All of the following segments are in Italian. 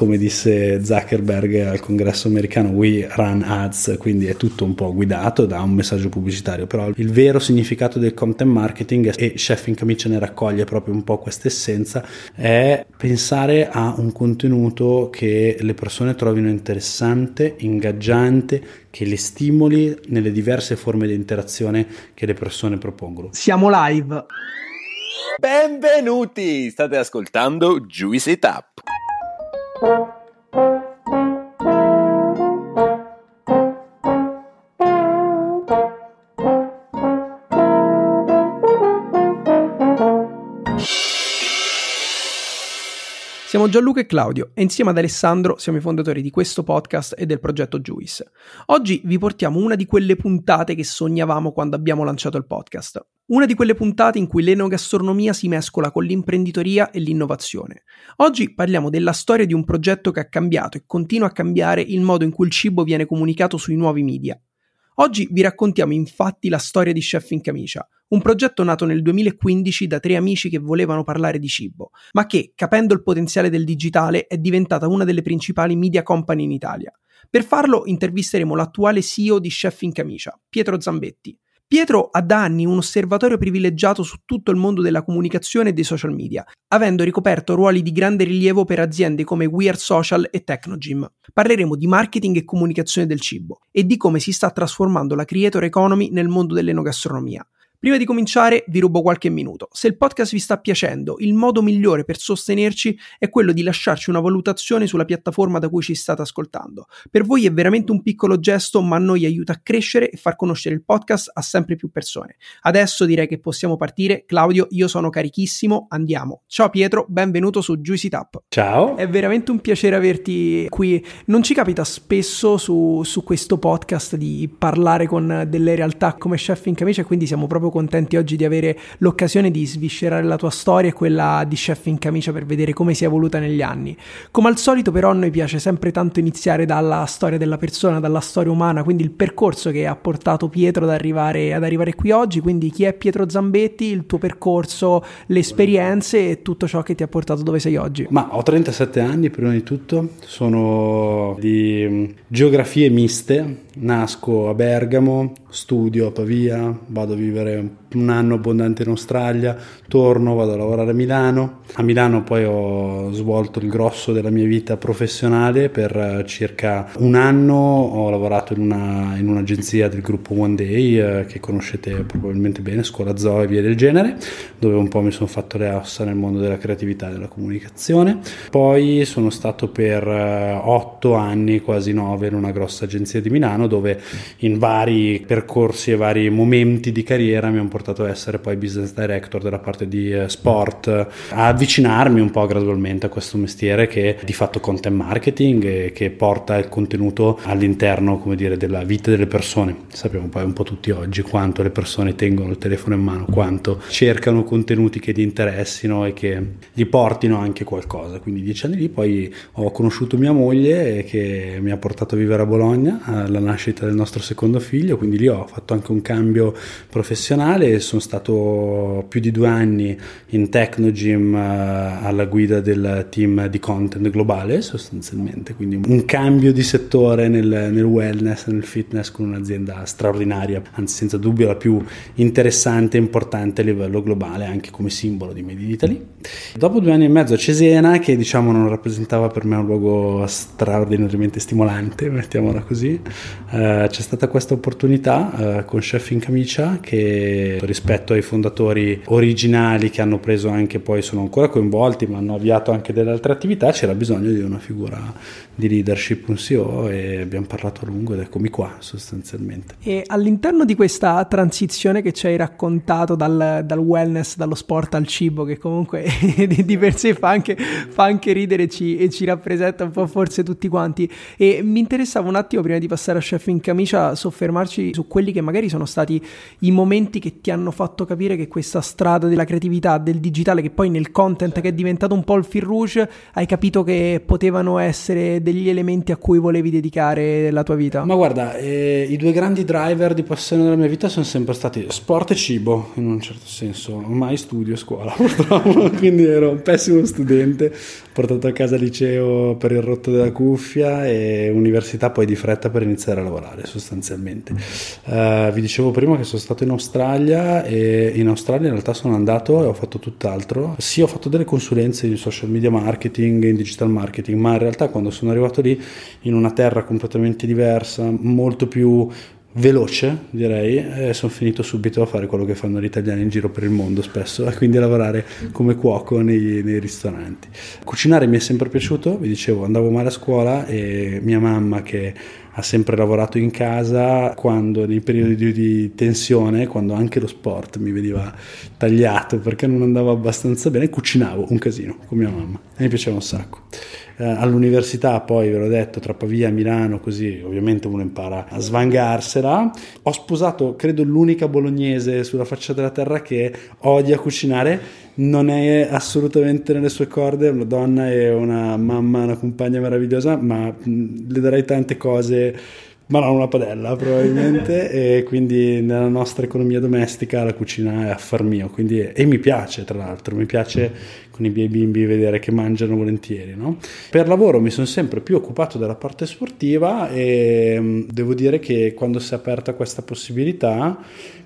come disse Zuckerberg al congresso americano, we run ads, quindi è tutto un po' guidato da un messaggio pubblicitario, però il vero significato del content marketing, e Chef in Camicia ne raccoglie proprio un po' questa essenza, è pensare a un contenuto che le persone trovino interessante, ingaggiante, che li stimoli nelle diverse forme di interazione che le persone propongono. Siamo live. Benvenuti! State ascoltando Juicy Tap. Siamo Gianluca e Claudio e insieme ad Alessandro siamo i fondatori di questo podcast e del progetto Juice. Oggi vi portiamo una di quelle puntate che sognavamo quando abbiamo lanciato il podcast. Una di quelle puntate in cui l'enogastronomia si mescola con l'imprenditoria e l'innovazione. Oggi parliamo della storia di un progetto che ha cambiato e continua a cambiare il modo in cui il cibo viene comunicato sui nuovi media. Oggi vi raccontiamo infatti la storia di Chef in Camicia, un progetto nato nel 2015 da tre amici che volevano parlare di cibo, ma che, capendo il potenziale del digitale, è diventata una delle principali media company in Italia. Per farlo intervisteremo l'attuale CEO di Chef in Camicia, Pietro Zambetti. Pietro ha da anni un osservatorio privilegiato su tutto il mondo della comunicazione e dei social media, avendo ricoperto ruoli di grande rilievo per aziende come We Are Social e Technogym. Parleremo di marketing e comunicazione del cibo e di come si sta trasformando la creator economy nel mondo dell'enogastronomia. Prima di cominciare vi rubo qualche minuto. Se il podcast vi sta piacendo, il modo migliore per sostenerci è quello di lasciarci una valutazione sulla piattaforma da cui ci state ascoltando. Per voi è veramente un piccolo gesto, ma a noi aiuta a crescere e far conoscere il podcast a sempre più persone. Adesso direi che possiamo partire. Claudio, io sono carichissimo, andiamo. Ciao Pietro, benvenuto su Juicy Tap. Ciao. È veramente un piacere averti qui. Non ci capita spesso su, su questo podcast di parlare con delle realtà come chef in camicia, quindi siamo proprio contenti oggi di avere l'occasione di sviscerare la tua storia e quella di Chef in camicia per vedere come si è evoluta negli anni. Come al solito però a noi piace sempre tanto iniziare dalla storia della persona, dalla storia umana, quindi il percorso che ha portato Pietro ad arrivare, ad arrivare qui oggi, quindi chi è Pietro Zambetti, il tuo percorso, le esperienze e tutto ciò che ti ha portato dove sei oggi. Ma ho 37 anni prima di tutto, sono di mm, geografie miste, nasco a Bergamo, studio a Pavia, vado a vivere un anno abbondante in Australia, torno, vado a lavorare a Milano. A Milano poi ho svolto il grosso della mia vita professionale per eh, circa un anno, ho lavorato in, una, in un'agenzia del gruppo One Day eh, che conoscete probabilmente bene, Scuola Zoo e via del genere, dove un po' mi sono fatto le ossa nel mondo della creatività e della comunicazione. Poi sono stato per eh, otto anni, quasi nove, in una grossa agenzia di Milano dove in vari percorsi e vari momenti di carriera mi hanno portato portato a essere poi business director della parte di eh, sport, a avvicinarmi un po' gradualmente a questo mestiere che è di fatto content marketing e che porta il contenuto all'interno, come dire, della vita delle persone. Sappiamo poi un po' tutti oggi quanto le persone tengono il telefono in mano, quanto cercano contenuti che gli interessino e che gli portino anche qualcosa. Quindi dieci anni lì poi ho conosciuto mia moglie che mi ha portato a vivere a Bologna alla nascita del nostro secondo figlio, quindi lì ho fatto anche un cambio professionale sono stato più di due anni in Technogym uh, alla guida del team di content globale sostanzialmente, quindi un cambio di settore nel, nel wellness, nel fitness con un'azienda straordinaria, anzi senza dubbio la più interessante e importante a livello globale anche come simbolo di Made in Italy. Dopo due anni e mezzo a Cesena che diciamo non rappresentava per me un luogo straordinariamente stimolante, mettiamola così, uh, c'è stata questa opportunità uh, con Chef in Camicia che rispetto ai fondatori originali che hanno preso anche poi sono ancora coinvolti ma hanno avviato anche delle altre attività c'era bisogno di una figura di leadership un CEO e abbiamo parlato a lungo ed eccomi qua sostanzialmente. E all'interno di questa transizione che ci hai raccontato dal, dal wellness dallo sport al cibo che comunque di per sé fa anche, fa anche ridere ci, e ci rappresenta un po' forse tutti quanti. E mi interessava un attimo prima di passare a chef in camicia soffermarci su quelli che magari sono stati i momenti che ti ti hanno fatto capire che questa strada della creatività, del digitale, che poi nel content che è diventato un po' il fil rouge, hai capito che potevano essere degli elementi a cui volevi dedicare la tua vita? Ma guarda, eh, i due grandi driver di passione della mia vita sono sempre stati sport e cibo, in un certo senso. Ormai studio a scuola, purtroppo, quindi ero un pessimo studente. Portato a casa liceo per il rotto della cuffia e università poi di fretta per iniziare a lavorare sostanzialmente. Uh, vi dicevo prima che sono stato in Australia e in Australia in realtà sono andato e ho fatto tutt'altro. Sì, ho fatto delle consulenze in social media marketing, in digital marketing, ma in realtà quando sono arrivato lì in una terra completamente diversa, molto più veloce direi e sono finito subito a fare quello che fanno gli italiani in giro per il mondo spesso e quindi a lavorare come cuoco nei, nei, ristoranti. Cucinare mi è sempre piaciuto vi dicevo andavo male a scuola e mia mamma che ha sempre lavorato in casa quando nei periodi di, di tensione quando anche lo sport mi veniva tagliato perché non andava abbastanza bene cucinavo un casino con mia mamma e mi piaceva un sacco. Eh, all'università poi ve l'ho detto tra Pavia e Milano così ovviamente uno impara a svangarsela. Ho sposato credo l'unica bolognese sulla faccia della terra che odia cucinare non è assolutamente nelle sue corde una donna e una mamma una compagna meravigliosa ma le darei tante cose ma non una padella probabilmente e quindi nella nostra economia domestica la cucina è affar mio quindi, e mi piace tra l'altro mi piace con i miei bimbi vedere che mangiano volentieri no? per lavoro mi sono sempre più occupato della parte sportiva e devo dire che quando si è aperta questa possibilità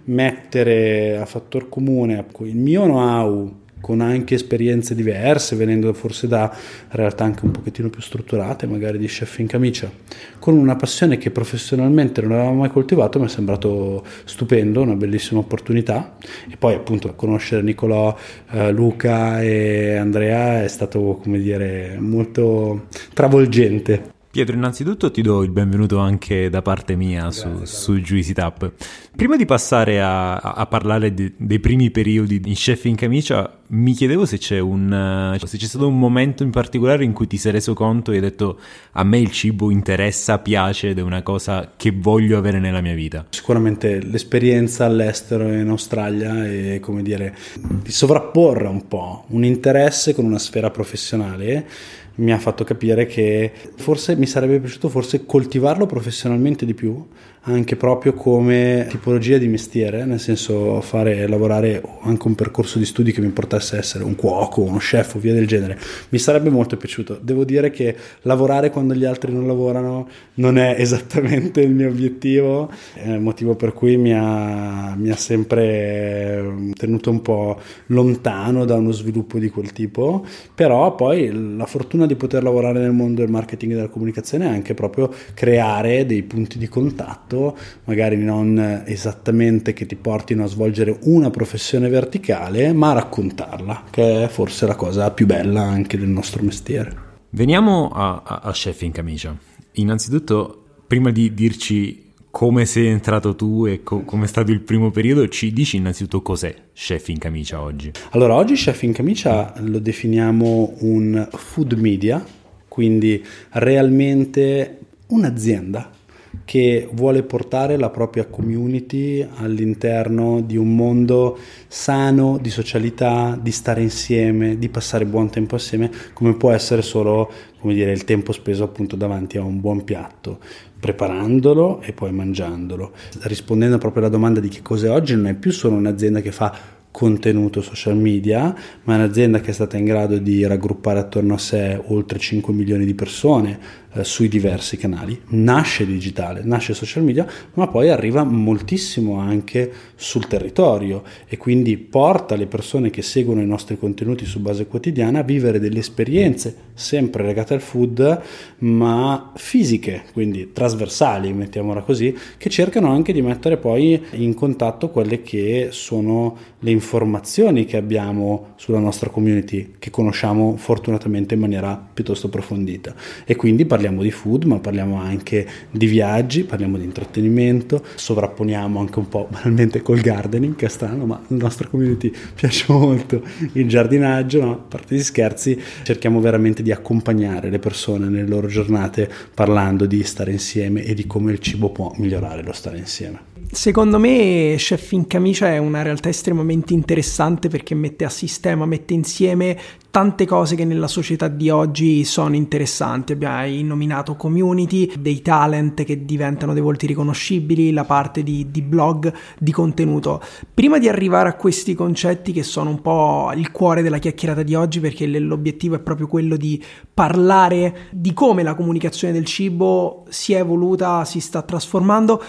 mettere a fattor comune il mio know-how con anche esperienze diverse, venendo forse da realtà anche un pochettino più strutturate, magari di chef in camicia, con una passione che professionalmente non avevamo mai coltivato, mi è sembrato stupendo, una bellissima opportunità e poi appunto conoscere Nicolò, eh, Luca e Andrea è stato come dire molto travolgente. Pietro, innanzitutto ti do il benvenuto anche da parte mia su, su Juicy Tap. Prima di passare a, a parlare di, dei primi periodi in Chef in Camicia, mi chiedevo se c'è, un, se c'è stato un momento in particolare in cui ti sei reso conto e hai detto a me il cibo interessa, piace ed è una cosa che voglio avere nella mia vita. Sicuramente l'esperienza all'estero in Australia e come dire di sovrapporre un po' un interesse con una sfera professionale mi ha fatto capire che forse mi sarebbe piaciuto forse coltivarlo professionalmente di più anche proprio come tipologia di mestiere, nel senso fare lavorare anche un percorso di studi che mi portasse a essere un cuoco, uno chef o via del genere. Mi sarebbe molto piaciuto. Devo dire che lavorare quando gli altri non lavorano non è esattamente il mio obiettivo, è il motivo per cui mi ha, mi ha sempre tenuto un po' lontano da uno sviluppo di quel tipo, però poi la fortuna di poter lavorare nel mondo del marketing e della comunicazione è anche proprio creare dei punti di contatto magari non esattamente che ti portino a svolgere una professione verticale, ma a raccontarla, che è forse la cosa più bella anche del nostro mestiere. Veniamo a, a, a Chef in camicia. Innanzitutto, prima di dirci come sei entrato tu e co- come è stato il primo periodo, ci dici innanzitutto cos'è Chef in camicia oggi? Allora, oggi Chef in camicia lo definiamo un food media, quindi realmente un'azienda che vuole portare la propria community all'interno di un mondo sano di socialità, di stare insieme, di passare buon tempo assieme, come può essere solo come dire, il tempo speso appunto davanti a un buon piatto, preparandolo e poi mangiandolo. Rispondendo proprio alla domanda di che cos'è oggi, non è più solo un'azienda che fa contenuto social media, ma è un'azienda che è stata in grado di raggruppare attorno a sé oltre 5 milioni di persone, eh, sui diversi canali. Nasce digitale, nasce social media, ma poi arriva moltissimo anche sul territorio e quindi porta le persone che seguono i nostri contenuti su base quotidiana a vivere delle esperienze sempre legate al food, ma fisiche, quindi trasversali, mettiamola così, che cercano anche di mettere poi in contatto quelle che sono le informazioni che abbiamo sulla nostra community, che conosciamo fortunatamente in maniera piuttosto approfondita. E quindi parliamo parliamo di food, ma parliamo anche di viaggi, parliamo di intrattenimento, sovrapponiamo anche un po' banalmente col gardening, che è strano, ma la nostra community piace molto il giardinaggio, no? a parte gli scherzi, cerchiamo veramente di accompagnare le persone nelle loro giornate parlando di stare insieme e di come il cibo può migliorare lo stare insieme. Secondo me Chef in camicia è una realtà estremamente interessante perché mette a sistema, mette insieme tante cose che nella società di oggi sono interessanti. Abbiamo nominato community, dei talent che diventano dei volti riconoscibili, la parte di, di, blog, di contenuto. Prima di arrivare a questi concetti che sono un po' il cuore della chiacchierata di oggi, perché l'obiettivo è proprio quello di parlare di come la comunicazione del cibo si è evoluta, si sta trasformando,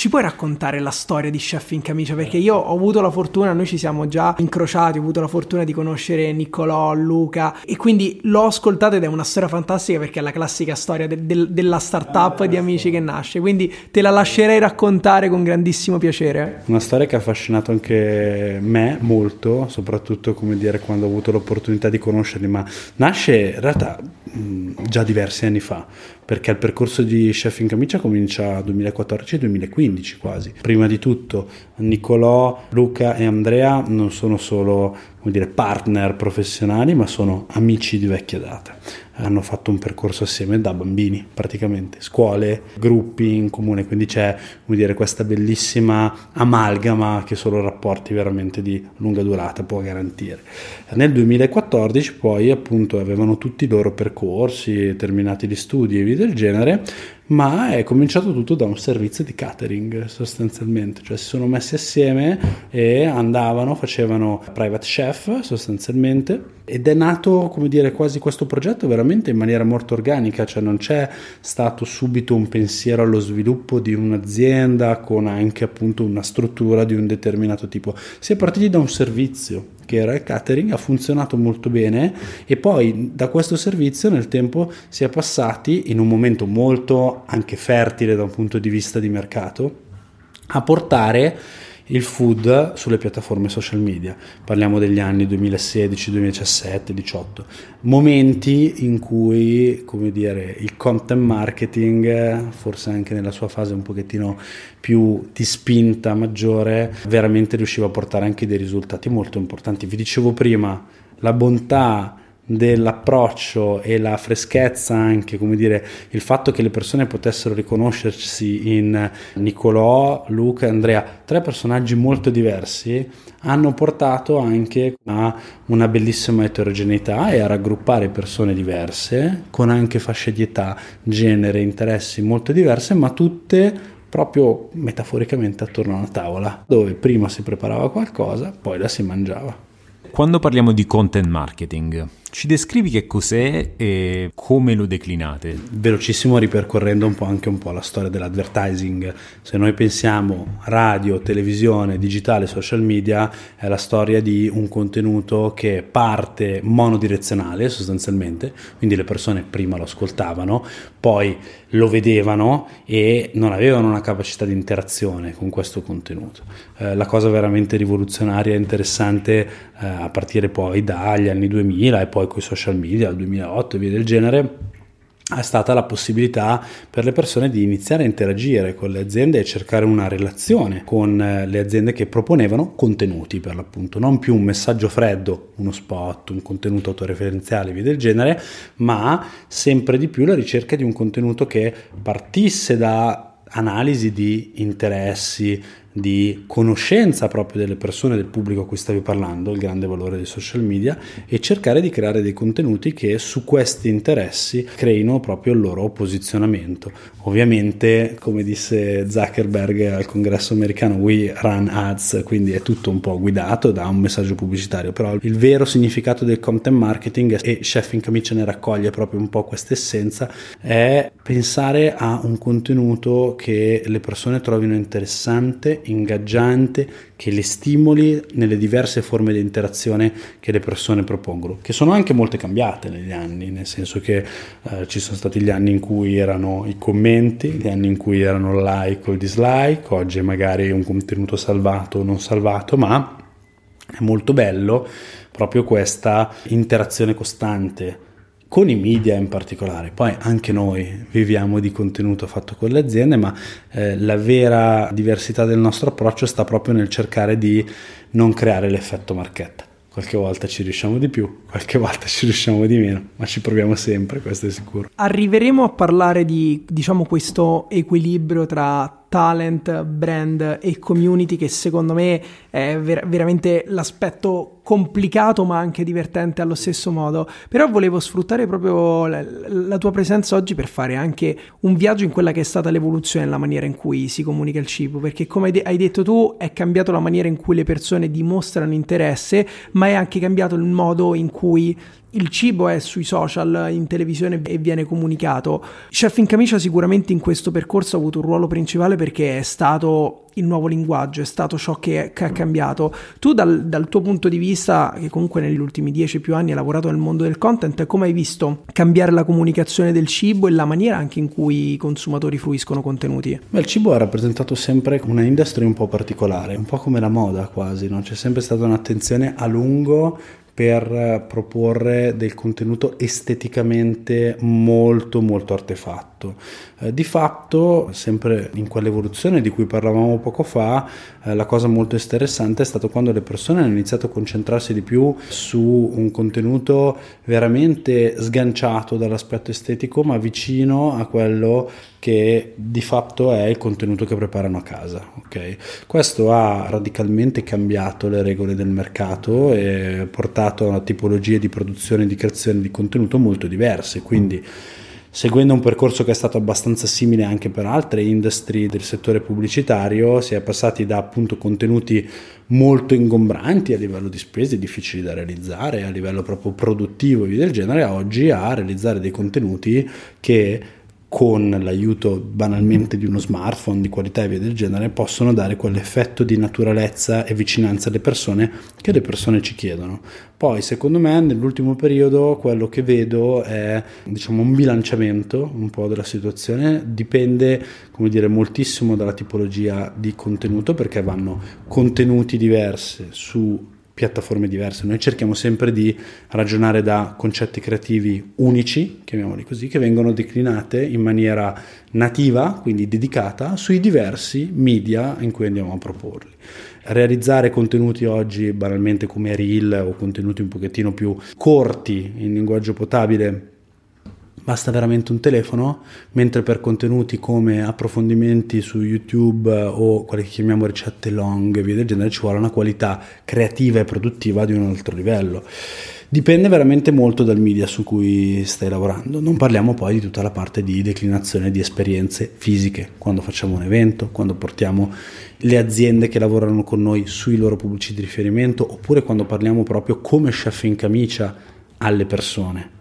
ci puoi raccontare la storia di Chef in camicia? Perché io ho avuto la fortuna, noi ci siamo già incrociati, ho avuto la fortuna di conoscere Niccolò, Luca e quindi l'ho ascoltata ed è una storia fantastica perché è la classica storia de- de- della startup di amici che nasce. Quindi te la lascerei raccontare con grandissimo piacere. Una storia che ha affascinato anche me molto, soprattutto come dire quando ho avuto l'opportunità di conoscerli, ma nasce in realtà mh, già diversi anni fa perché il percorso di Chef in Camicia comincia 2014-2015 quasi. Prima di tutto Nicolò, Luca e Andrea non sono solo dire, partner professionali, ma sono amici di vecchia data hanno fatto un percorso assieme da bambini praticamente, scuole, gruppi in comune, quindi c'è dire, questa bellissima amalgama che solo rapporti veramente di lunga durata può garantire. Nel 2014 poi appunto avevano tutti i loro percorsi, terminati gli studi e via del genere, ma è cominciato tutto da un servizio di catering sostanzialmente, cioè si sono messi assieme e andavano, facevano private chef sostanzialmente. Ed è nato, come dire, quasi questo progetto veramente in maniera molto organica, cioè non c'è stato subito un pensiero allo sviluppo di un'azienda con anche appunto una struttura di un determinato tipo, si è partiti da un servizio che era il catering, ha funzionato molto bene e poi da questo servizio nel tempo si è passati in un momento molto anche fertile da un punto di vista di mercato a portare il food sulle piattaforme social media. Parliamo degli anni 2016, 2017, 2018, momenti in cui, come dire, il content marketing, forse anche nella sua fase un pochettino più di spinta maggiore, veramente riusciva a portare anche dei risultati molto importanti. Vi dicevo prima, la bontà dell'approccio e la freschezza anche, come dire, il fatto che le persone potessero riconoscersi in Nicolò, Luca e Andrea, tre personaggi molto diversi, hanno portato anche a una bellissima eterogeneità e a raggruppare persone diverse, con anche fasce di età, genere, interessi molto diverse, ma tutte proprio metaforicamente attorno a una tavola, dove prima si preparava qualcosa, poi la si mangiava. Quando parliamo di content marketing, ci descrivi che cos'è e come lo declinate? Velocissimo ripercorrendo un po' anche un po' la storia dell'advertising. Se noi pensiamo radio, televisione, digitale, social media, è la storia di un contenuto che parte monodirezionale sostanzialmente, quindi le persone prima lo ascoltavano, poi lo vedevano e non avevano una capacità di interazione con questo contenuto. Eh, la cosa veramente rivoluzionaria e interessante eh, a partire poi dagli anni 2000 e poi poi con i social media, al 2008 e via del genere, è stata la possibilità per le persone di iniziare a interagire con le aziende e cercare una relazione con eh, le aziende che proponevano contenuti per l'appunto, non più un messaggio freddo, uno spot, un contenuto autoreferenziale, via del genere, ma sempre di più la ricerca di un contenuto che partisse da analisi di interessi, di conoscenza proprio delle persone, del pubblico a cui stavi parlando, il grande valore dei social media, e cercare di creare dei contenuti che su questi interessi creino proprio il loro posizionamento. Ovviamente, come disse Zuckerberg al congresso americano, we run ads, quindi è tutto un po' guidato da un messaggio pubblicitario, però il vero significato del content marketing, e Chef in Camicia ne raccoglie proprio un po' questa essenza, è pensare a un contenuto che le persone trovino interessante ingaggiante, che le stimoli nelle diverse forme di interazione che le persone propongono, che sono anche molte cambiate negli anni, nel senso che eh, ci sono stati gli anni in cui erano i commenti, gli anni in cui erano il like o il dislike, oggi è magari un contenuto salvato o non salvato, ma è molto bello proprio questa interazione costante con i media in particolare. Poi anche noi viviamo di contenuto fatto con le aziende, ma eh, la vera diversità del nostro approccio sta proprio nel cercare di non creare l'effetto marchetta. Qualche volta ci riusciamo di più, qualche volta ci riusciamo di meno, ma ci proviamo sempre, questo è sicuro. Arriveremo a parlare di, diciamo, questo equilibrio tra talent, brand e community che secondo me è ver- veramente l'aspetto complicato ma anche divertente allo stesso modo. Però volevo sfruttare proprio la, la, tua presenza oggi per fare anche un viaggio in quella che è stata l'evoluzione nella maniera in cui si comunica il cibo, perché come de- hai detto tu è cambiato la maniera in cui le persone dimostrano interesse, ma è anche cambiato il modo in cui il cibo è sui social, in televisione e viene comunicato. Chef in camicia sicuramente in questo percorso ha avuto un ruolo principale perché è stato il nuovo linguaggio, è stato ciò che, che ha cambiato. Tu dal, dal, tuo punto di vista, che comunque negli ultimi dieci più anni hai lavorato nel mondo del content, come hai visto cambiare la comunicazione del cibo e la maniera anche in cui i consumatori fruiscono contenuti? Beh, il cibo ha rappresentato sempre una industria un po' particolare, un po' come la moda quasi, no? c'è sempre stata un'attenzione a lungo per proporre del contenuto esteticamente molto molto artefatto. Eh, di fatto, sempre in quell'evoluzione di cui parlavamo poco fa, eh, la cosa molto interessante è stato quando le persone hanno iniziato a concentrarsi di più su un contenuto veramente sganciato dall'aspetto estetico, ma vicino a quello che di fatto è il contenuto che preparano a casa. Okay? Questo ha radicalmente cambiato le regole del mercato e portato a una tipologia di produzione e di creazione di contenuto molto diverse. Quindi seguendo un percorso che è stato abbastanza simile anche per altre industrie del settore pubblicitario, si è passati da appunto contenuti molto ingombranti a livello di spese, difficili da realizzare, a livello proprio produttivo e via del genere, a oggi a realizzare dei contenuti che con l'aiuto banalmente di uno smartphone di qualità e via del genere possono dare quell'effetto di naturalezza e vicinanza alle persone che le persone ci chiedono. Poi secondo me nell'ultimo periodo quello che vedo è diciamo un bilanciamento un po' della situazione, dipende come dire moltissimo dalla tipologia di contenuto perché vanno contenuti diversi su piattaforme diverse. Noi cerchiamo sempre di ragionare da concetti creativi unici, chiamiamoli così, che vengono declinate in maniera nativa, quindi dedicata, sui diversi media in cui andiamo a proporli. Realizzare contenuti oggi banalmente come reel o contenuti un pochettino più corti in linguaggio potabile basta veramente un telefono, mentre per contenuti come approfondimenti su YouTube eh, o quelle che chiamiamo ricette long e via del genere ci vuole una qualità creativa e produttiva di un altro livello. Dipende veramente molto dal media su cui stai lavorando. Non parliamo poi di tutta la parte di declinazione di esperienze fisiche, quando facciamo un evento, quando portiamo le aziende che lavorano con noi sui loro pubblici di riferimento, oppure quando parliamo proprio come chef in camicia alle persone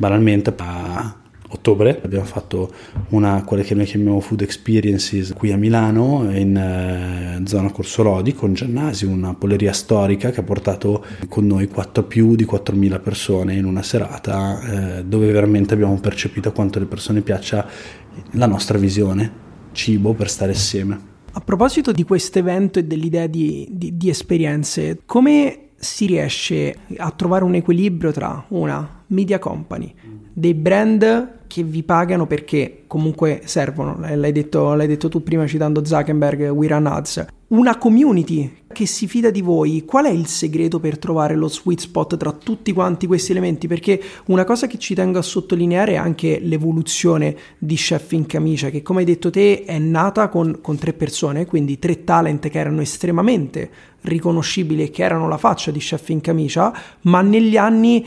banalmente a ottobre abbiamo fatto una, quelle che noi chiamiamo Food Experiences qui a Milano in eh, zona Corso Lodi con Giannasi, una polleria storica che ha portato con noi 4, più di 4.000 persone in una serata eh, dove veramente abbiamo percepito quanto le persone piaccia la nostra visione cibo per stare assieme. A proposito di questo evento e dell'idea di, di, di esperienze, come si riesce a trovare un equilibrio tra una media company, dei brand che vi pagano perché comunque servono, l'hai detto, l'hai detto tu prima citando Zuckerberg, We Run Ads, una community che si fida di voi, qual è il segreto per trovare lo sweet spot tra tutti quanti questi elementi? Perché una cosa che ci tengo a sottolineare è anche l'evoluzione di Chef in camicia, che come hai detto te è nata con, con tre persone, quindi tre talent che erano estremamente riconoscibili e che erano la faccia di Chef in camicia, ma negli anni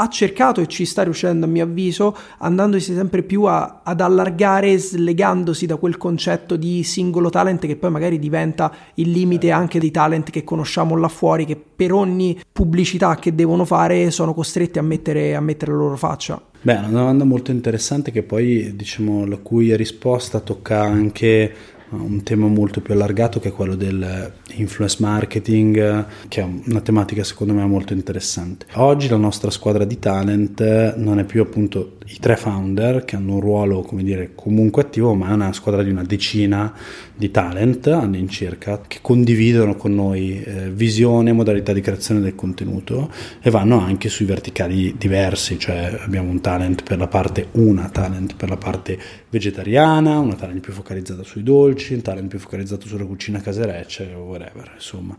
ha cercato e ci sta riuscendo a mio avviso andandosi sempre più a, ad allargare slegandosi da quel concetto di singolo talent che poi magari diventa il limite anche dei talent che conosciamo là fuori che per ogni pubblicità che devono fare sono costretti a mettere, a mettere la loro faccia. Beh, è una domanda molto interessante che poi diciamo la cui risposta tocca anche un tema molto più allargato che è quello dell'influence marketing, che è una tematica secondo me molto interessante. Oggi la nostra squadra di talent non è più appunto i tre founder che hanno un ruolo, come dire, comunque attivo, ma è una squadra di una decina di talent all'incirca che condividono con noi eh, visione, modalità di creazione del contenuto e vanno anche sui verticali diversi, cioè abbiamo un talent per la parte, una talent per la parte vegetariana, una talent più focalizzata sui dolci, un talent più focalizzato sulla cucina casereccia o whatever, insomma.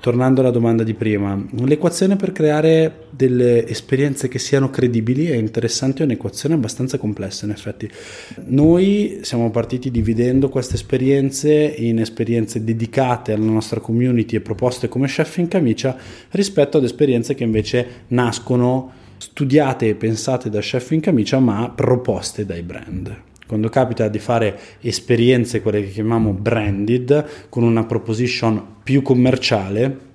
Tornando alla domanda di prima, l'equazione per creare delle esperienze che siano credibili è interessante o negative un'equazione abbastanza complessa in effetti. Noi siamo partiti dividendo queste esperienze in esperienze dedicate alla nostra community e proposte come chef in camicia rispetto ad esperienze che invece nascono studiate e pensate da chef in camicia ma proposte dai brand. Quando capita di fare esperienze, quelle che chiamiamo branded, con una proposition più commerciale,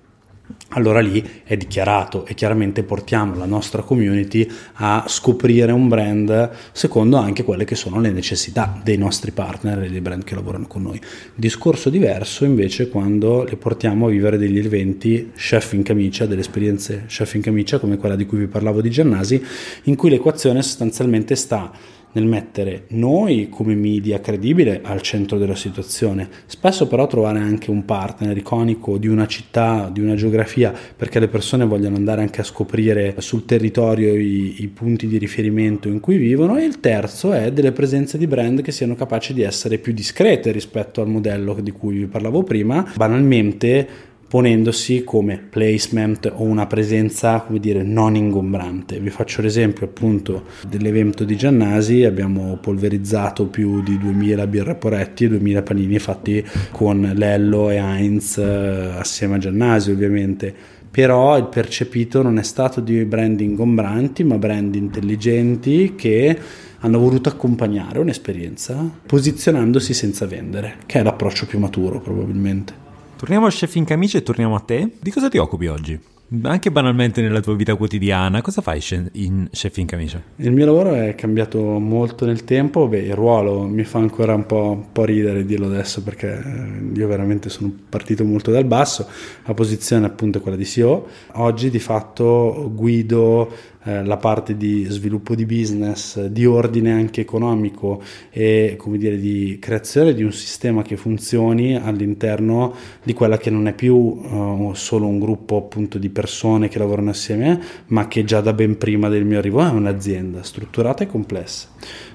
allora lì è dichiarato e chiaramente portiamo la nostra community a scoprire un brand secondo anche quelle che sono le necessità dei nostri partner e dei brand che lavorano con noi. Discorso diverso invece quando le portiamo a vivere degli eventi chef in camicia, delle esperienze chef in camicia come quella di cui vi parlavo di Giannasi, in cui l'equazione sostanzialmente sta nel mettere noi come media credibile al centro della situazione, spesso però trovare anche un partner iconico di una città, di una geografia, perché le persone vogliono andare anche a scoprire sul territorio i, i punti di riferimento in cui vivono. E il terzo è delle presenze di brand che siano capaci di essere più discrete rispetto al modello di cui vi parlavo prima, banalmente ponendosi come placement o una presenza, come dire, non ingombrante. Vi faccio l'esempio appunto dell'evento di Giannasi, abbiamo polverizzato più di 2000 birra Poretti e 2000 panini fatti con Lello e Heinz eh, assieme a Giannasi ovviamente però il percepito non è stato di brand ingombranti, ma brand intelligenti che hanno voluto accompagnare un'esperienza posizionandosi senza vendere, che è l'approccio più maturo probabilmente. Torniamo al chef in camicia e torniamo a te. Di cosa ti occupi oggi? Anche banalmente nella tua vita quotidiana, cosa fai in chef in camicia? Il mio lavoro è cambiato molto nel tempo, Beh, il ruolo mi fa ancora un po', un po', ridere dirlo adesso perché eh, io veramente sono partito molto dal basso, la posizione appunto è quella di CEO, oggi di fatto guido eh, la parte di sviluppo di business, di ordine anche economico e come dire di creazione di un sistema che funzioni all'interno di quella che non è più uh, solo un gruppo appunto di persone che lavorano assieme, ma che già da ben prima del mio arrivo è un'azienda strutturata e complessa.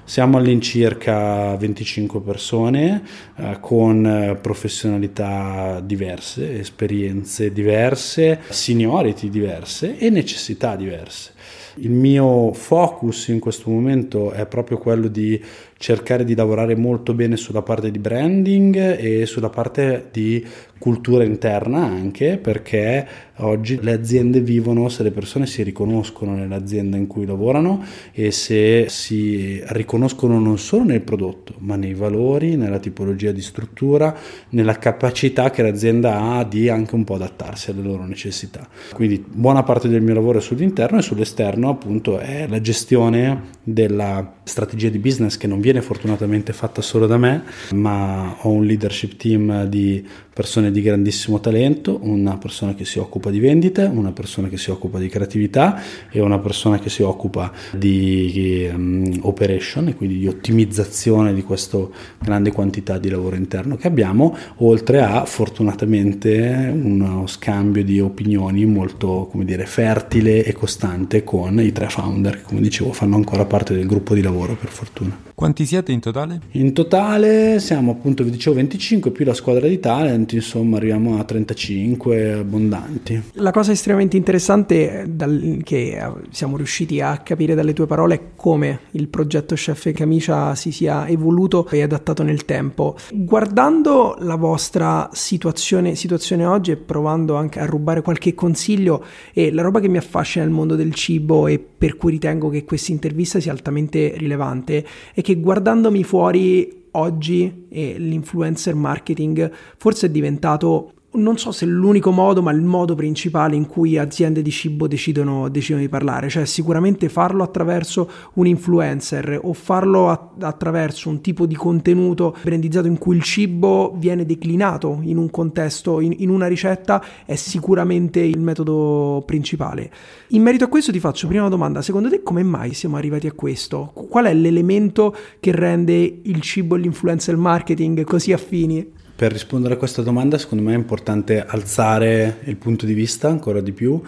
Siamo all'incirca 25 persone eh, con eh, professionalità diverse, esperienze diverse, seniority diverse e necessità diverse. Il mio focus in questo momento è proprio quello di cercare di lavorare molto bene sulla parte di branding e sulla parte di cultura interna anche perché oggi le aziende vivono se le persone si riconoscono nell'azienda in cui lavorano e se si riconoscono non solo nel prodotto ma nei valori, nella tipologia di struttura, nella capacità che l'azienda ha di anche un po' adattarsi alle loro necessità. Quindi buona parte del mio lavoro è sull'interno e sull'esterno appunto è la gestione della strategia di business che non viene fortunatamente fatta solo da me, ma ho un leadership team di persone di grandissimo talento, una persona che si occupa di vendite, una persona che si occupa di creatività e una persona che si occupa di um, operation e quindi di ottimizzazione di questa grande quantità di lavoro interno che abbiamo, oltre a fortunatamente uno scambio di opinioni molto, come dire, fertile e costante con i tre founder che come dicevo fanno ancora parte del gruppo di lavoro per fortuna. Quanti siete in totale? In totale siamo appunto, vi dicevo, 25 più la squadra di talent, insomma arriviamo a 35 abbondanti. La cosa estremamente interessante dal, che siamo riusciti a capire dalle tue parole è come il progetto Chef e Camicia si sia evoluto e adattato nel tempo. Guardando la vostra situazione, situazione oggi e provando anche a rubare qualche consiglio e la roba che mi affascina nel mondo del cibo e per cui ritengo che questa intervista sia altamente rilevante è che guardandomi fuori oggi e l'influencer marketing forse è diventato non so se l'unico modo, ma il modo principale in cui aziende di cibo decidono, decidono di parlare, cioè sicuramente farlo attraverso un influencer o farlo a, attraverso un tipo di contenuto brandizzato in cui il cibo viene declinato in un contesto, in, in una ricetta, è sicuramente il metodo principale. In merito a questo ti faccio prima una domanda, secondo te come mai siamo arrivati a questo? Qual è l'elemento che rende il cibo e l'influencer marketing così affini? Per rispondere a questa domanda, secondo me è importante alzare il punto di vista ancora di più,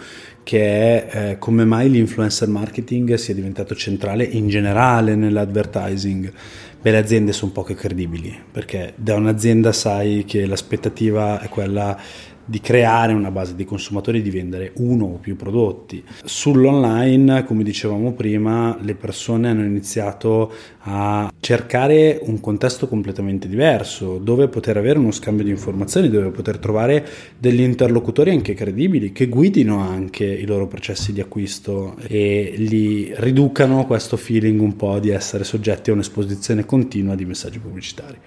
che è eh, come mai l'influencer marketing sia diventato centrale in generale nell'advertising. Beh, le aziende sono poco credibili, perché da un'azienda sai che l'aspettativa è quella di creare una base di consumatori, di vendere uno o più prodotti. Sull'online, come dicevamo prima, le persone hanno iniziato a cercare un contesto completamente diverso, dove poter avere uno scambio di informazioni, dove poter trovare degli interlocutori anche credibili, che guidino anche i loro processi di acquisto e li riducano questo feeling un po' di essere soggetti a un'esposizione continua di messaggi pubblicitari.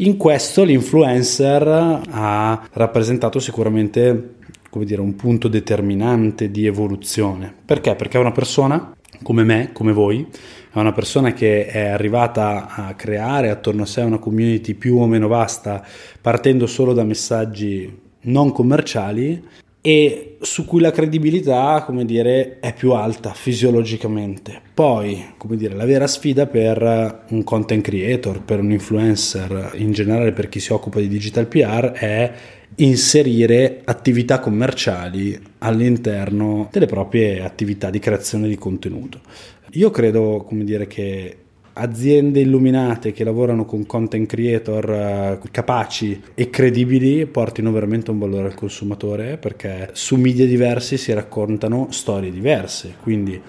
In questo l'influencer ha rappresentato sicuramente come dire, un punto determinante di evoluzione. Perché? Perché è una persona come me, come voi, è una persona che è arrivata a creare attorno a sé una community più o meno vasta partendo solo da messaggi non commerciali e su cui la credibilità, come dire, è più alta fisiologicamente. Poi, come dire, la vera sfida per un content creator, per un influencer, in generale per chi si occupa di digital PR è inserire attività commerciali all'interno delle proprie attività di creazione di contenuto. Io credo, come dire, che aziende illuminate che lavorano con content creator eh, capaci e credibili portino veramente un valore al consumatore perché su media diversi si raccontano storie diverse. Quindi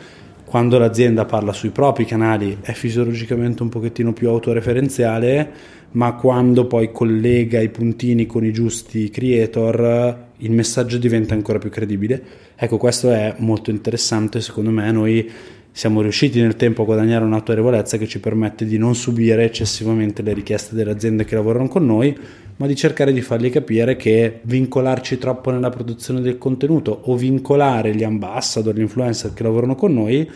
quando l'azienda parla sui propri canali è fisiologicamente un pochettino più autoreferenziale, ma quando poi collega i puntini con i giusti creator il messaggio diventa ancora più credibile. Ecco, questo è molto interessante, secondo me noi siamo riusciti nel tempo a guadagnare un'autorevolezza che ci permette di non subire eccessivamente le richieste delle aziende che lavorano con noi, ma di cercare di fargli capire che vincolarci troppo nella produzione del contenuto o vincolare gli ambassador, gli influencer che lavorano con noi,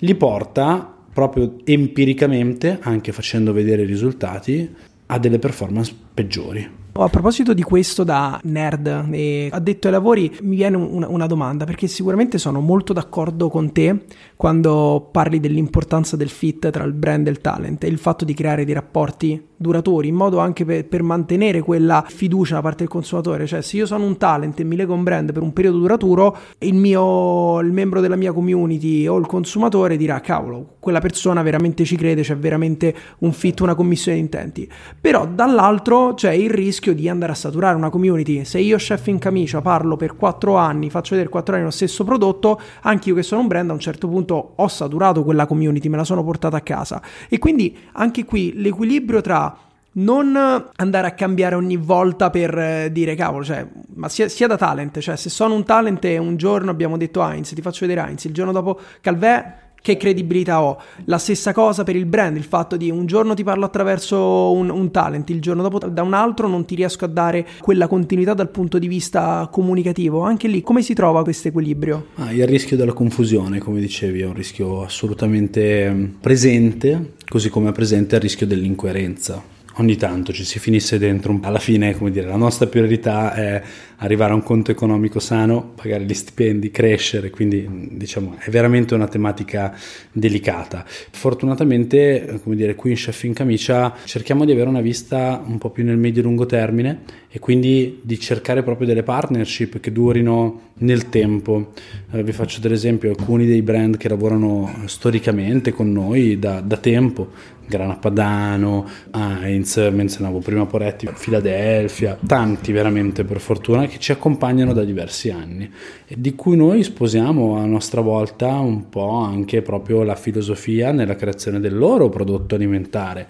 li porta proprio empiricamente, anche facendo vedere i risultati, a delle performance peggiori. A proposito di questo da nerd e addetto ai lavori mi viene una, una, domanda perché sicuramente sono molto d'accordo con te quando parli dell'importanza del fit tra il brand e il talent e il fatto di creare dei rapporti duratori in modo anche per, per mantenere quella fiducia da parte del consumatore. Cioè se io sono un talent e mi leggo a un brand per un periodo duraturo il mio il membro della mia community o il consumatore dirà cavolo quella persona veramente ci crede c'è veramente un fit una commissione di intenti. Però dall'altro c'è il rischio rischio di andare a saturare una community. Se io, chef in camicia, parlo per 4 anni, faccio vedere 4 anni lo stesso prodotto, anche io che sono un brand a un certo punto ho saturato quella community, me la sono portata a casa. E quindi anche qui l'equilibrio tra non andare a cambiare ogni volta per eh, dire cavolo, cioè, ma sia, sia, da talent, cioè se sono un talent e un giorno abbiamo detto Heinz, ti faccio vedere Heinz, il giorno dopo Calvè che credibilità ho? La stessa cosa per il brand, il fatto di un giorno ti parlo attraverso un, un, talent, il giorno dopo da un altro non ti riesco a dare quella continuità dal punto di vista comunicativo. Anche lì come si trova questo equilibrio? Ah, il rischio della confusione, come dicevi, è un rischio assolutamente mm, presente, così come è presente il rischio dell'incoerenza ogni tanto ci si finisse dentro. Alla fine, come dire, la nostra priorità è arrivare a un conto economico sano, pagare gli stipendi, crescere, quindi diciamo è veramente una tematica delicata. Fortunatamente, come dire, qui in Chef in Camicia cerchiamo di avere una vista un po' più nel medio-lungo termine e quindi di cercare proprio delle partnership che durino nel tempo. Eh, vi faccio dell'esempio alcuni dei brand che lavorano storicamente con noi da, da tempo, Grana Padano, Heinz, menzionavo prima Poretti, Philadelphia, tanti veramente per fortuna che ci accompagnano da diversi anni e di cui noi sposiamo a nostra volta un po' anche proprio la filosofia nella creazione del loro prodotto alimentare.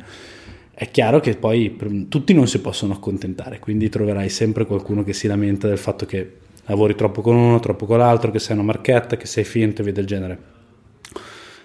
È chiaro che poi tutti non si possono accontentare, quindi troverai sempre qualcuno che si lamenta del fatto che lavori troppo con uno, troppo con l'altro, che sei una marchetta, che sei finto e via del genere.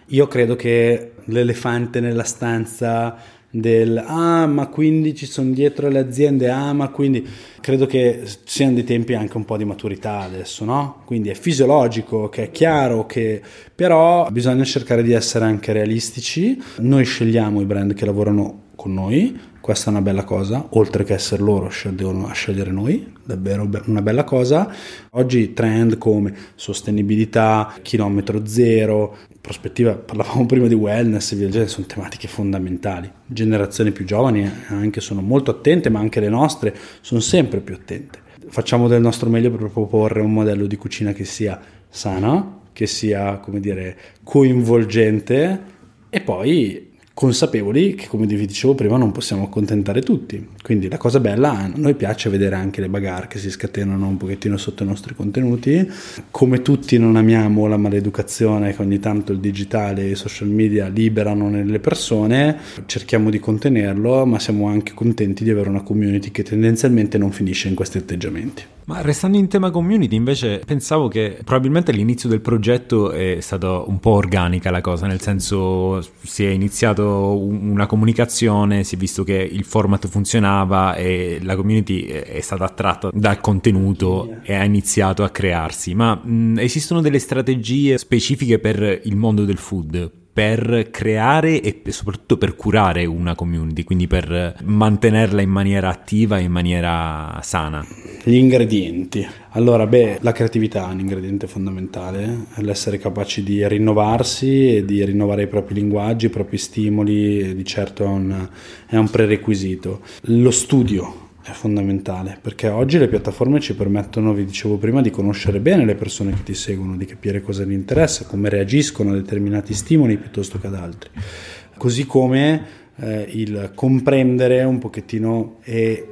Io credo che l'elefante nella stanza del ah ma quindi ci sono dietro le aziende ah ma quindi credo che siano dei tempi anche un po' di maturità adesso no quindi è fisiologico che è chiaro che però bisogna cercare di essere anche realistici noi scegliamo i brand che lavorano con noi questa è una bella cosa, oltre che essere loro a scegliere noi, davvero una bella cosa. Oggi trend come sostenibilità, chilometro zero, prospettiva, parlavamo prima di wellness e via genere, sono tematiche fondamentali. Generazioni più giovani anche sono molto attente, ma anche le nostre sono sempre più attente. Facciamo del nostro meglio per proporre un modello di cucina che sia sana, che sia, come dire, coinvolgente e poi consapevoli che come vi dicevo prima non possiamo accontentare tutti. Quindi la cosa bella a noi piace vedere anche le bagarre che si scatenano un pochettino sotto i nostri contenuti. Come tutti non amiamo la maleducazione che ogni tanto il digitale e i social media liberano nelle persone cerchiamo di contenerlo ma siamo anche contenti di avere una community che tendenzialmente non finisce in questi atteggiamenti. Ma restando in tema community, invece, pensavo che probabilmente all'inizio del progetto è stata un po' organica la cosa, nel senso si è iniziato una comunicazione, si è visto che il format funzionava e la community è stata attratta dal contenuto e ha iniziato a crearsi. Ma mh, esistono delle strategie specifiche per il mondo del food? Per creare e soprattutto per curare una community, quindi per mantenerla in maniera attiva e in maniera sana. Gli ingredienti. Allora, beh, la creatività è un ingrediente fondamentale, l'essere capaci di rinnovarsi e di rinnovare i propri linguaggi, i propri stimoli, di certo è un, è un prerequisito. Lo studio è fondamentale perché oggi le piattaforme ci permettono, vi dicevo prima, di conoscere bene le persone che ti seguono, di capire cosa gli interessa, come reagiscono a determinati stimoli piuttosto che ad altri. Così come eh, il comprendere un pochettino e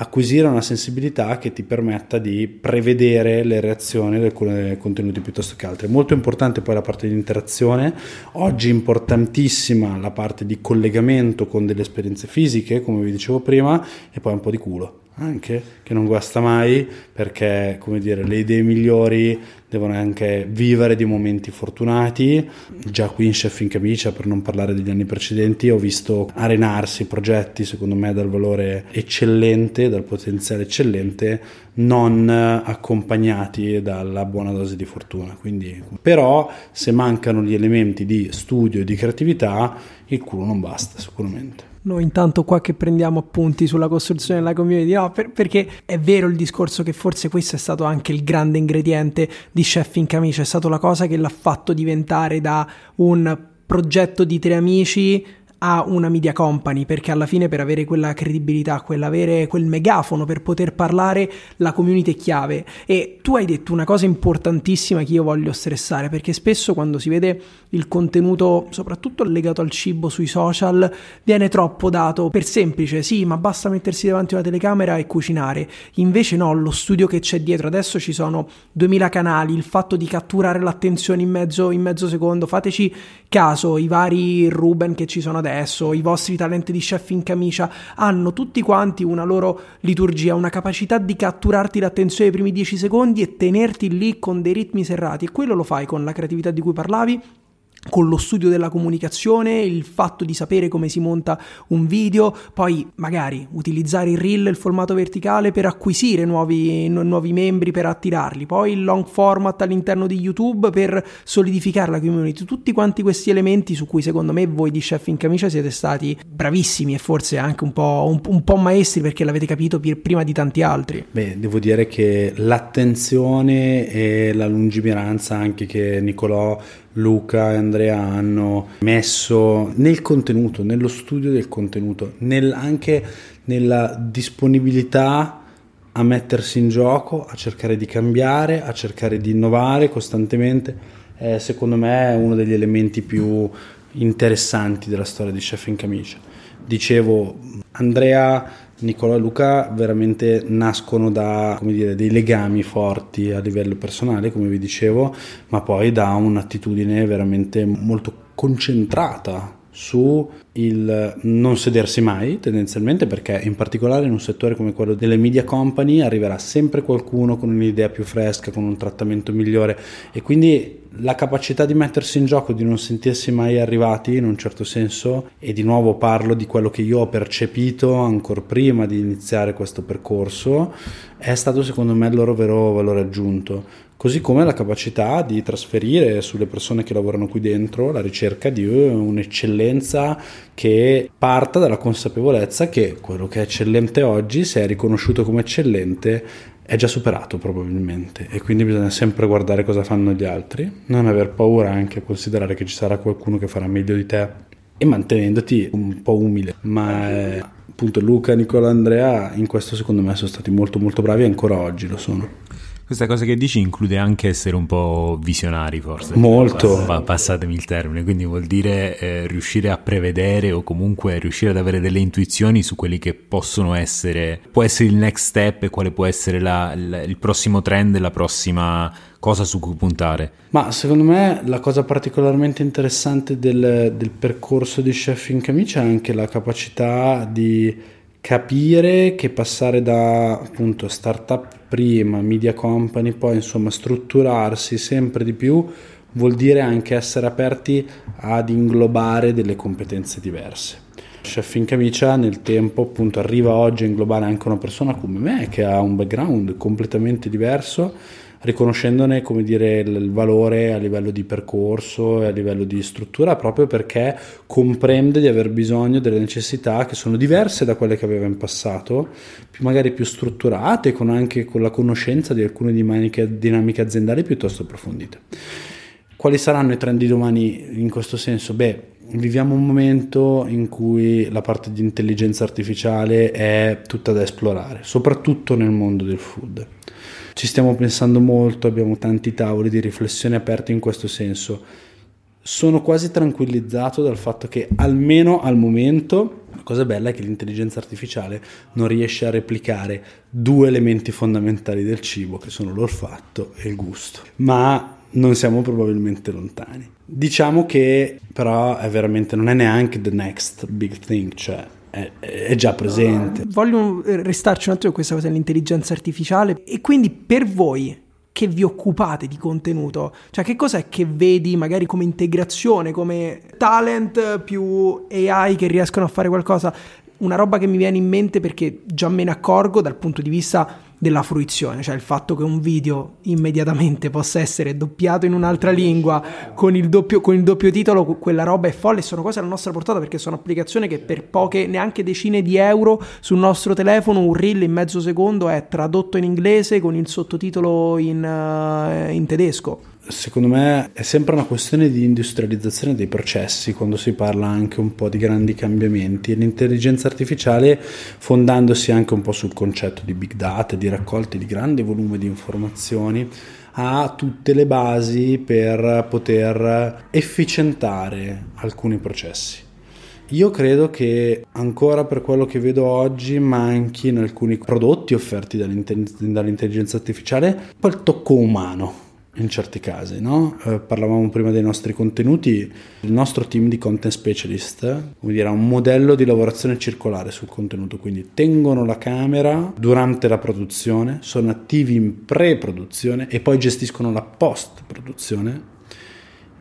acquisire una sensibilità che ti permetta di prevedere le reazioni di alcuni contenuti piuttosto che altri. Molto importante poi la parte di interazione, oggi importantissima la parte di collegamento con delle esperienze fisiche, come vi dicevo prima, e poi un po' di culo anche, che non guasta mai, perché come dire, le idee migliori devono anche vivere di momenti fortunati. Già qui in Chef in Camicia, per non parlare degli anni precedenti, ho visto arenarsi progetti, secondo me, dal valore eccellente, dal potenziale eccellente, non accompagnati dalla buona dose di fortuna. Quindi, però, se mancano gli elementi di studio e di creatività, il culo non basta, sicuramente noi intanto qua che prendiamo appunti sulla costruzione della community, no, per, perché è vero il discorso che forse questo è stato anche il grande ingrediente di Chef in Camicia, è stata la cosa che l'ha fatto diventare da un progetto di tre amici a una media company perché alla fine per avere quella credibilità, quell'avere quel megafono per poter parlare la community è chiave. E tu hai detto una cosa importantissima che io voglio stressare perché spesso quando si vede il contenuto soprattutto legato al cibo sui social viene troppo dato per semplice. Sì ma basta mettersi davanti a una telecamera e cucinare. Invece no lo studio che c'è dietro. Adesso ci sono 2000 canali il fatto di catturare l'attenzione in mezzo, in mezzo secondo. Fateci caso i vari Ruben che ci sono adesso i vostri talenti di chef in camicia hanno tutti quanti una loro liturgia una capacità di catturarti l'attenzione nei primi 10 secondi e tenerti lì con dei ritmi serrati. E quello lo fai con la creatività di cui parlavi con lo studio della comunicazione, il fatto di sapere come si monta un video, poi magari utilizzare il reel, il formato verticale per acquisire nuovi, nuovi membri, per attirarli, poi il long format all'interno di YouTube per solidificare la community, tutti quanti questi elementi su cui secondo me voi di Chef in Camicia siete stati bravissimi e forse anche un po', un, un po maestri perché l'avete capito prima di tanti altri. Beh, devo dire che l'attenzione e la lungimiranza anche che Nicolò Luca e Andrea hanno messo nel contenuto, nello studio del contenuto, nel, anche nella disponibilità a mettersi in gioco, a cercare di cambiare, a cercare di innovare costantemente. Eh, secondo me è uno degli elementi più interessanti della storia di Chef in Camicia. Dicevo, Andrea Nicola e Luca veramente nascono da dire, dei legami forti a livello personale, come vi dicevo, ma poi da un'attitudine veramente molto concentrata su il non sedersi mai tendenzialmente perché in particolare in un settore come quello delle media company arriverà sempre qualcuno con un'idea più fresca, con un trattamento migliore. E quindi la capacità di mettersi in gioco, di non sentirsi mai arrivati in un certo senso e di nuovo parlo di quello che io ho percepito ancora prima di iniziare questo percorso è stato secondo me il loro vero valore aggiunto così come la capacità di trasferire sulle persone che lavorano qui dentro la ricerca di un'eccellenza che parta dalla consapevolezza che quello che è eccellente oggi, se è riconosciuto come eccellente, è già superato probabilmente e quindi bisogna sempre guardare cosa fanno gli altri, non aver paura anche a considerare che ci sarà qualcuno che farà meglio di te e mantenendoti un po' umile, ma eh, appunto Luca, Nicola, Andrea in questo secondo me sono stati molto molto bravi e ancora oggi lo sono. Questa cosa che dici include anche essere un po' visionari, forse. Molto. Pass- passatemi il termine, quindi vuol dire eh, riuscire a prevedere o comunque riuscire ad avere delle intuizioni su quelli che possono essere, può essere il next step e quale può essere la, la, il prossimo trend, la prossima cosa su cui puntare. Ma secondo me la cosa particolarmente interessante del, del percorso di chef in camicia è anche la capacità di capire che passare da appunto startup prima, media company, poi insomma strutturarsi sempre di più vuol dire anche essere aperti ad inglobare delle competenze diverse. Chef in camicia nel tempo appunto arriva oggi a inglobare anche una persona come me che ha un background completamente diverso riconoscendone dire, il valore a livello di percorso e a livello di struttura proprio perché comprende di aver bisogno delle necessità che sono diverse da quelle che aveva in passato, più magari più strutturate, con anche con la conoscenza di alcune dinamiche, dinamiche aziendali piuttosto approfondite. Quali saranno i trend di domani in questo senso? Beh, viviamo un momento in cui la parte di intelligenza artificiale è tutta da esplorare, soprattutto nel mondo del food. Ci stiamo pensando molto, abbiamo tanti tavoli di riflessione aperti in questo senso. Sono quasi tranquillizzato dal fatto che almeno al momento la cosa bella è che l'intelligenza artificiale non riesce a replicare due elementi fondamentali del cibo che sono l'olfatto e il gusto. Ma non siamo probabilmente lontani. Diciamo che però è veramente non è neanche the next big thing, cioè è, già presente. Voglio restarci un attimo questa cosa dell'intelligenza artificiale e quindi per voi che vi occupate di contenuto, cioè che cos'è che vedi magari come integrazione, come talent più AI che riescono a fare qualcosa? Una roba che mi viene in mente perché già me ne accorgo dal punto di vista della fruizione, cioè il fatto che un video immediatamente possa essere doppiato in un'altra lingua con il doppio, con il doppio titolo, quella roba è folle, sono cose alla nostra portata perché sono applicazioni che per poche, neanche decine di euro sul nostro telefono, un reel in mezzo secondo è tradotto in inglese con il sottotitolo in, uh, in tedesco secondo me è sempre una questione di industrializzazione dei processi quando si parla anche un po' di grandi cambiamenti e l'intelligenza artificiale fondandosi anche un po' sul concetto di big data, di raccolte di grande volume di informazioni ha tutte le basi per poter efficientare alcuni processi. Io credo che ancora per quello che vedo oggi manchi in alcuni prodotti offerti dall'intelligenza artificiale poi il tocco umano in certi casi, no? eh, parlavamo prima dei nostri contenuti, il nostro team di content specialist dire, ha un modello di lavorazione circolare sul contenuto, quindi tengono la camera durante la produzione, sono attivi in pre-produzione e poi gestiscono la post-produzione.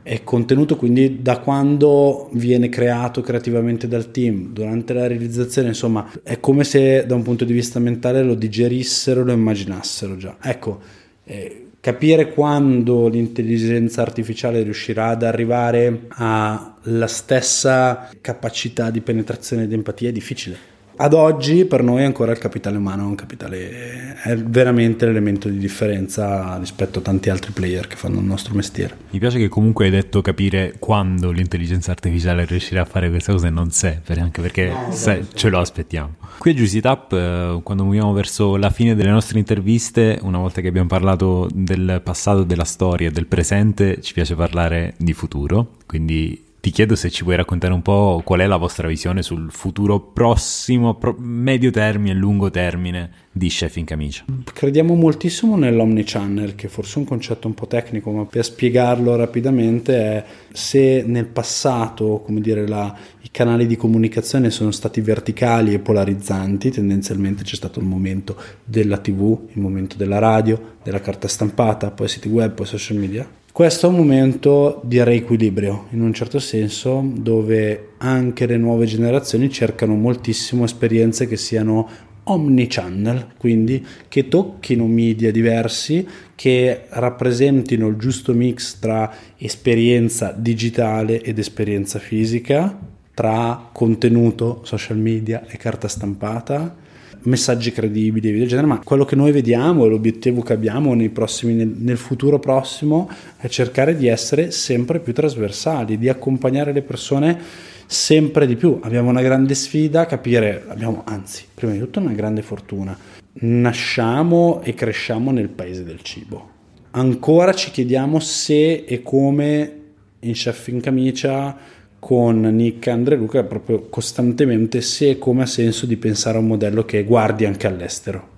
È contenuto quindi da quando viene creato creativamente dal team, durante la realizzazione, insomma, è come se da un punto di vista mentale lo digerissero, lo immaginassero già. Ecco, eh, capire quando l'intelligenza artificiale riuscirà ad arrivare alla stessa capacità di penetrazione ed empatia è difficile. Ad oggi per noi ancora il capitale umano è un capitale è veramente l'elemento di differenza rispetto a tanti altri player che fanno il nostro mestiere. Mi piace che comunque hai detto capire quando l'intelligenza artificiale riuscirà a fare queste cose non sé, anche perché no, se, ce lo aspettiamo. Qui a Juicy Tap, eh, quando muoviamo verso la fine delle nostre interviste, una volta che abbiamo parlato del passato, della storia, del presente, ci piace parlare di futuro, quindi ti chiedo se ci puoi raccontare un po' qual è la vostra visione sul futuro prossimo, pro- medio termine lungo termine di Chef in Camicia. Crediamo moltissimo nell'omnichannel, che forse è un concetto un po' tecnico, ma per spiegarlo rapidamente è se nel passato, come dire, la, i canali di comunicazione sono stati verticali e polarizzanti, tendenzialmente c'è stato il momento della TV, il momento della radio, della carta stampata, poi siti web, poi social media questo è un momento di reequilibrio, in un certo senso, dove anche le nuove generazioni cercano moltissimo esperienze che siano omnichannel, quindi che tocchino media diversi, che rappresentino il giusto mix tra esperienza digitale ed esperienza fisica, tra contenuto, social media e carta stampata messaggi credibili del genere, ma quello che noi vediamo e l'obiettivo che abbiamo prossimi, nel, nel futuro prossimo è cercare di essere sempre più trasversali, di accompagnare le persone sempre di più. Abbiamo una grande sfida, capire, abbiamo anzi, prima di tutto una grande fortuna. nasciamo e cresciamo nel paese del cibo. Ancora ci chiediamo se e come in Chef in Camicia con Nick e Andre Luca proprio costantemente se e come ha senso di pensare a un modello che guardi anche all'estero.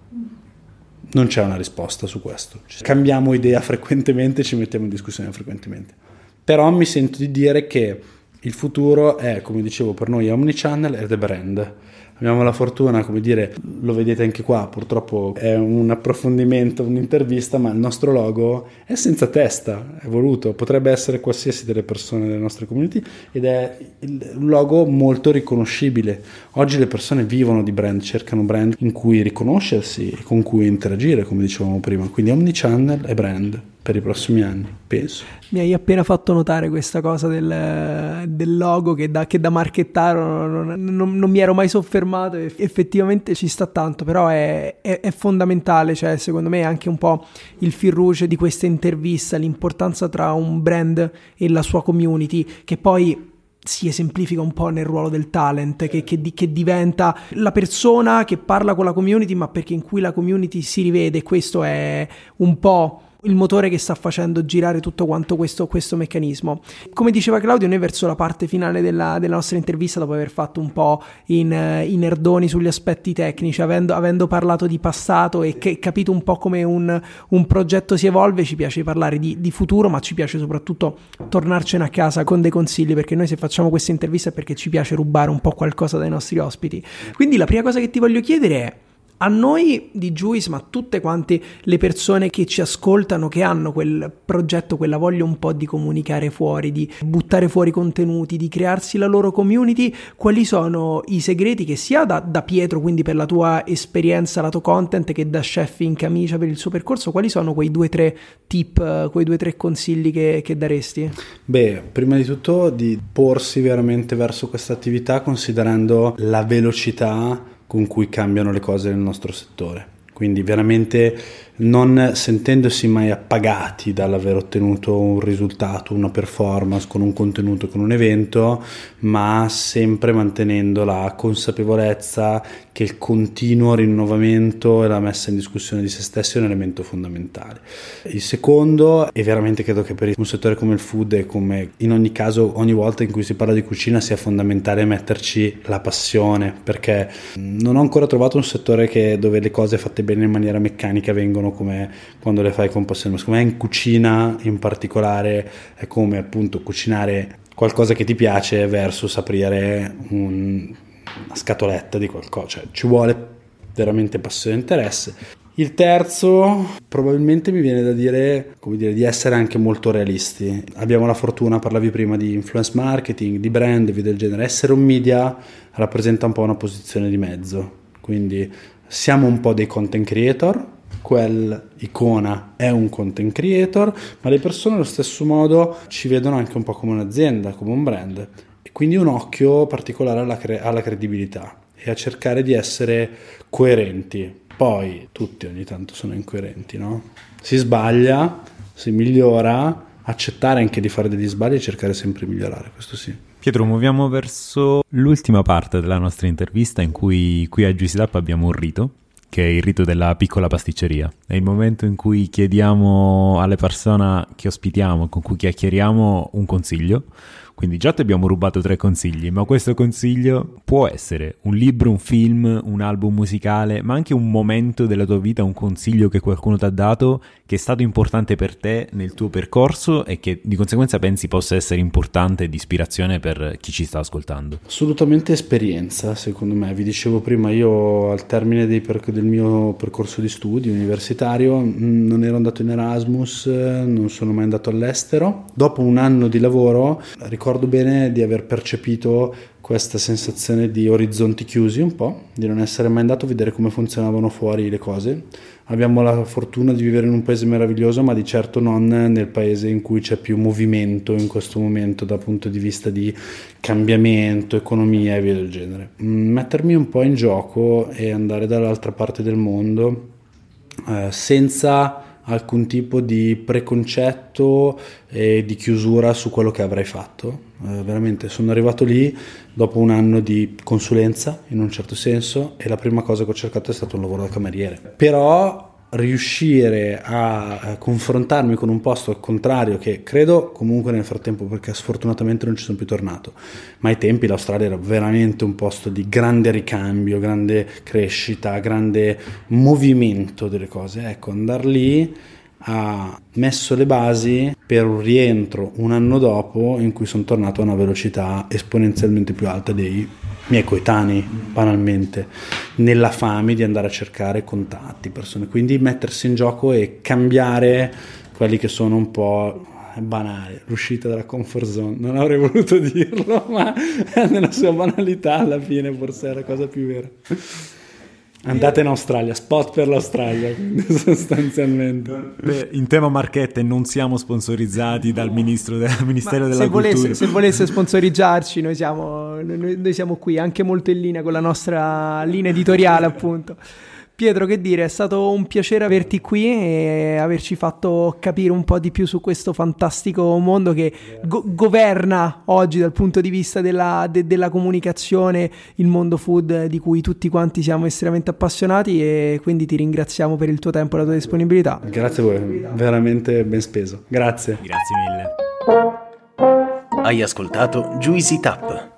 Non c'è una risposta su questo. Cambiamo idea frequentemente, ci mettiamo in discussione frequentemente. Però mi sento di dire che il futuro è, come dicevo, per noi omnichannel e the brand abbiamo la fortuna, come dire, lo vedete anche qua, purtroppo è un approfondimento, un'intervista, ma il nostro logo è senza testa, è voluto, potrebbe essere qualsiasi delle persone delle nostre community ed è un logo molto riconoscibile. Oggi le persone vivono di brand, cercano brand in cui riconoscersi e con cui interagire, come dicevamo prima, quindi omnichannel e brand per i prossimi anni, penso. Mi hai appena fatto notare questa cosa del, del logo che da, che da marchettaro non, non, non, mi ero mai soffermato effettivamente ci sta tanto, però è, è, è fondamentale, cioè secondo me è anche un po' il fil rouge di questa intervista, l'importanza tra un brand e la sua community, che poi si esemplifica un po' nel ruolo del talent, che, che, che, diventa la persona che parla con la community, ma perché in cui la community si rivede. Questo è un po' il motore che sta facendo girare tutto quanto questo, questo meccanismo. Come diceva Claudio, noi verso la parte finale della, della nostra intervista, dopo aver fatto un po' in, in nerdoni sugli aspetti tecnici, avendo, avendo, parlato di passato e che, capito un po' come un, un, progetto si evolve, ci piace parlare di, di, futuro, ma ci piace soprattutto tornarcene a casa con dei consigli, perché noi se facciamo questa intervista è perché ci piace rubare un po' qualcosa dai nostri ospiti. Quindi la prima cosa che ti voglio chiedere è a noi di Juice, ma a tutte quante le persone che ci ascoltano, che hanno quel progetto, quella voglia un po' di comunicare fuori, di buttare fuori contenuti, di crearsi la loro community, quali sono i segreti che sia da, da Pietro, quindi per la tua esperienza, lato content, che da chef in camicia per il suo percorso, quali sono quei due o tre tip, quei due o tre consigli che, che daresti? Beh, prima di tutto di porsi veramente verso questa attività considerando la velocità con cui cambiano le cose nel nostro settore. Quindi veramente non sentendosi mai appagati dall'aver ottenuto un risultato, una performance con un contenuto, con un evento, ma sempre mantenendo la consapevolezza che il continuo rinnovamento e la messa in discussione di se stessi è un elemento fondamentale. Il secondo, e veramente credo che per un settore come il food e come in ogni caso ogni volta in cui si parla di cucina sia fondamentale metterci la passione, perché non ho ancora trovato un settore che, dove le cose fatte bene in maniera meccanica vengono sono come quando le fai con passione, ma secondo me in cucina in particolare è come appunto cucinare qualcosa che ti piace versus aprire un, una scatoletta di qualcosa, cioè ci vuole veramente passione e interesse. Il terzo, probabilmente mi viene da dire, dire, di essere anche molto realisti. Abbiamo la fortuna, parlavi prima di influence marketing, di brand, via del genere. Essere un media rappresenta un po' una posizione di mezzo. Quindi siamo un po' dei content creator, quell'icona è un content creator, ma le persone allo stesso modo ci vedono anche un po' come un'azienda, come un brand e quindi un occhio particolare alla, cre- alla credibilità e a cercare di essere coerenti. Poi tutti ogni tanto sono incoerenti, no? Si sbaglia, si migliora, accettare anche di fare degli sbagli e cercare sempre di migliorare, questo sì. Pietro, muoviamo verso l'ultima parte della nostra intervista in cui qui a Up abbiamo un rito che è il rito della piccola pasticceria. È il momento in cui chiediamo alle persone che ospitiamo, con cui chiacchieriamo, un consiglio quindi già ti abbiamo rubato tre consigli, ma questo consiglio può essere un libro, un film, un album musicale, ma anche un momento della tua vita, un consiglio che qualcuno ti ha dato che è stato importante per te nel tuo percorso e che di conseguenza pensi possa essere importante di ispirazione per chi ci sta ascoltando. Assolutamente esperienza, secondo me. Vi dicevo prima, io al termine per- del mio percorso di studi universitario non ero andato in Erasmus, non sono mai andato all'estero. Dopo un anno di lavoro ricordo ricordo bene di aver percepito questa sensazione di orizzonti chiusi un po', di non essere mai andato a vedere come funzionavano fuori le cose. Abbiamo la fortuna di vivere in un paese meraviglioso, ma di certo non nel paese in cui c'è più movimento in questo momento dal punto di vista di cambiamento, economia e via del genere. Mm, mettermi un po' in gioco e andare dall'altra parte del mondo eh, senza alcun tipo di preconcetto e di chiusura su quello che avrai fatto eh, veramente sono arrivato lì dopo un anno di consulenza in un certo senso e la prima cosa che ho cercato è stato un lavoro da cameriere. Però riuscire a confrontarmi con un posto al contrario che credo comunque nel frattempo perché sfortunatamente non ci sono più tornato. Ma ai tempi l'Australia era veramente un posto di grande ricambio grande crescita grande movimento delle cose. Ecco andare lì ha messo le basi per un rientro un anno dopo in cui sono tornato a una velocità esponenzialmente più alta dei miei coetanei, banalmente, nella fame di andare a cercare contatti, persone, quindi mettersi in gioco e cambiare quelli che sono un po' banali, l'uscita dalla comfort zone. Non avrei voluto dirlo, ma nella sua banalità alla fine forse è la cosa più vera. Andate in Australia, spot per l'Australia, sostanzialmente. Beh, in tema marchette non siamo sponsorizzati dal ministro del Ministero Ma della se Cultura. Volesse, se volesse sponsorizzarci, noi siamo, noi, noi siamo qui, anche molto in linea con la nostra linea editoriale, appunto. Pietro, che dire, è stato un piacere averti qui e averci fatto capire un po' di più su questo fantastico mondo che go- governa oggi dal punto di vista della, de- della, comunicazione il mondo food di cui tutti quanti siamo estremamente appassionati e quindi ti ringraziamo per il tuo tempo e la tua disponibilità. Grazie a voi, veramente ben speso. Grazie. Grazie mille. Hai ascoltato Juicy Tap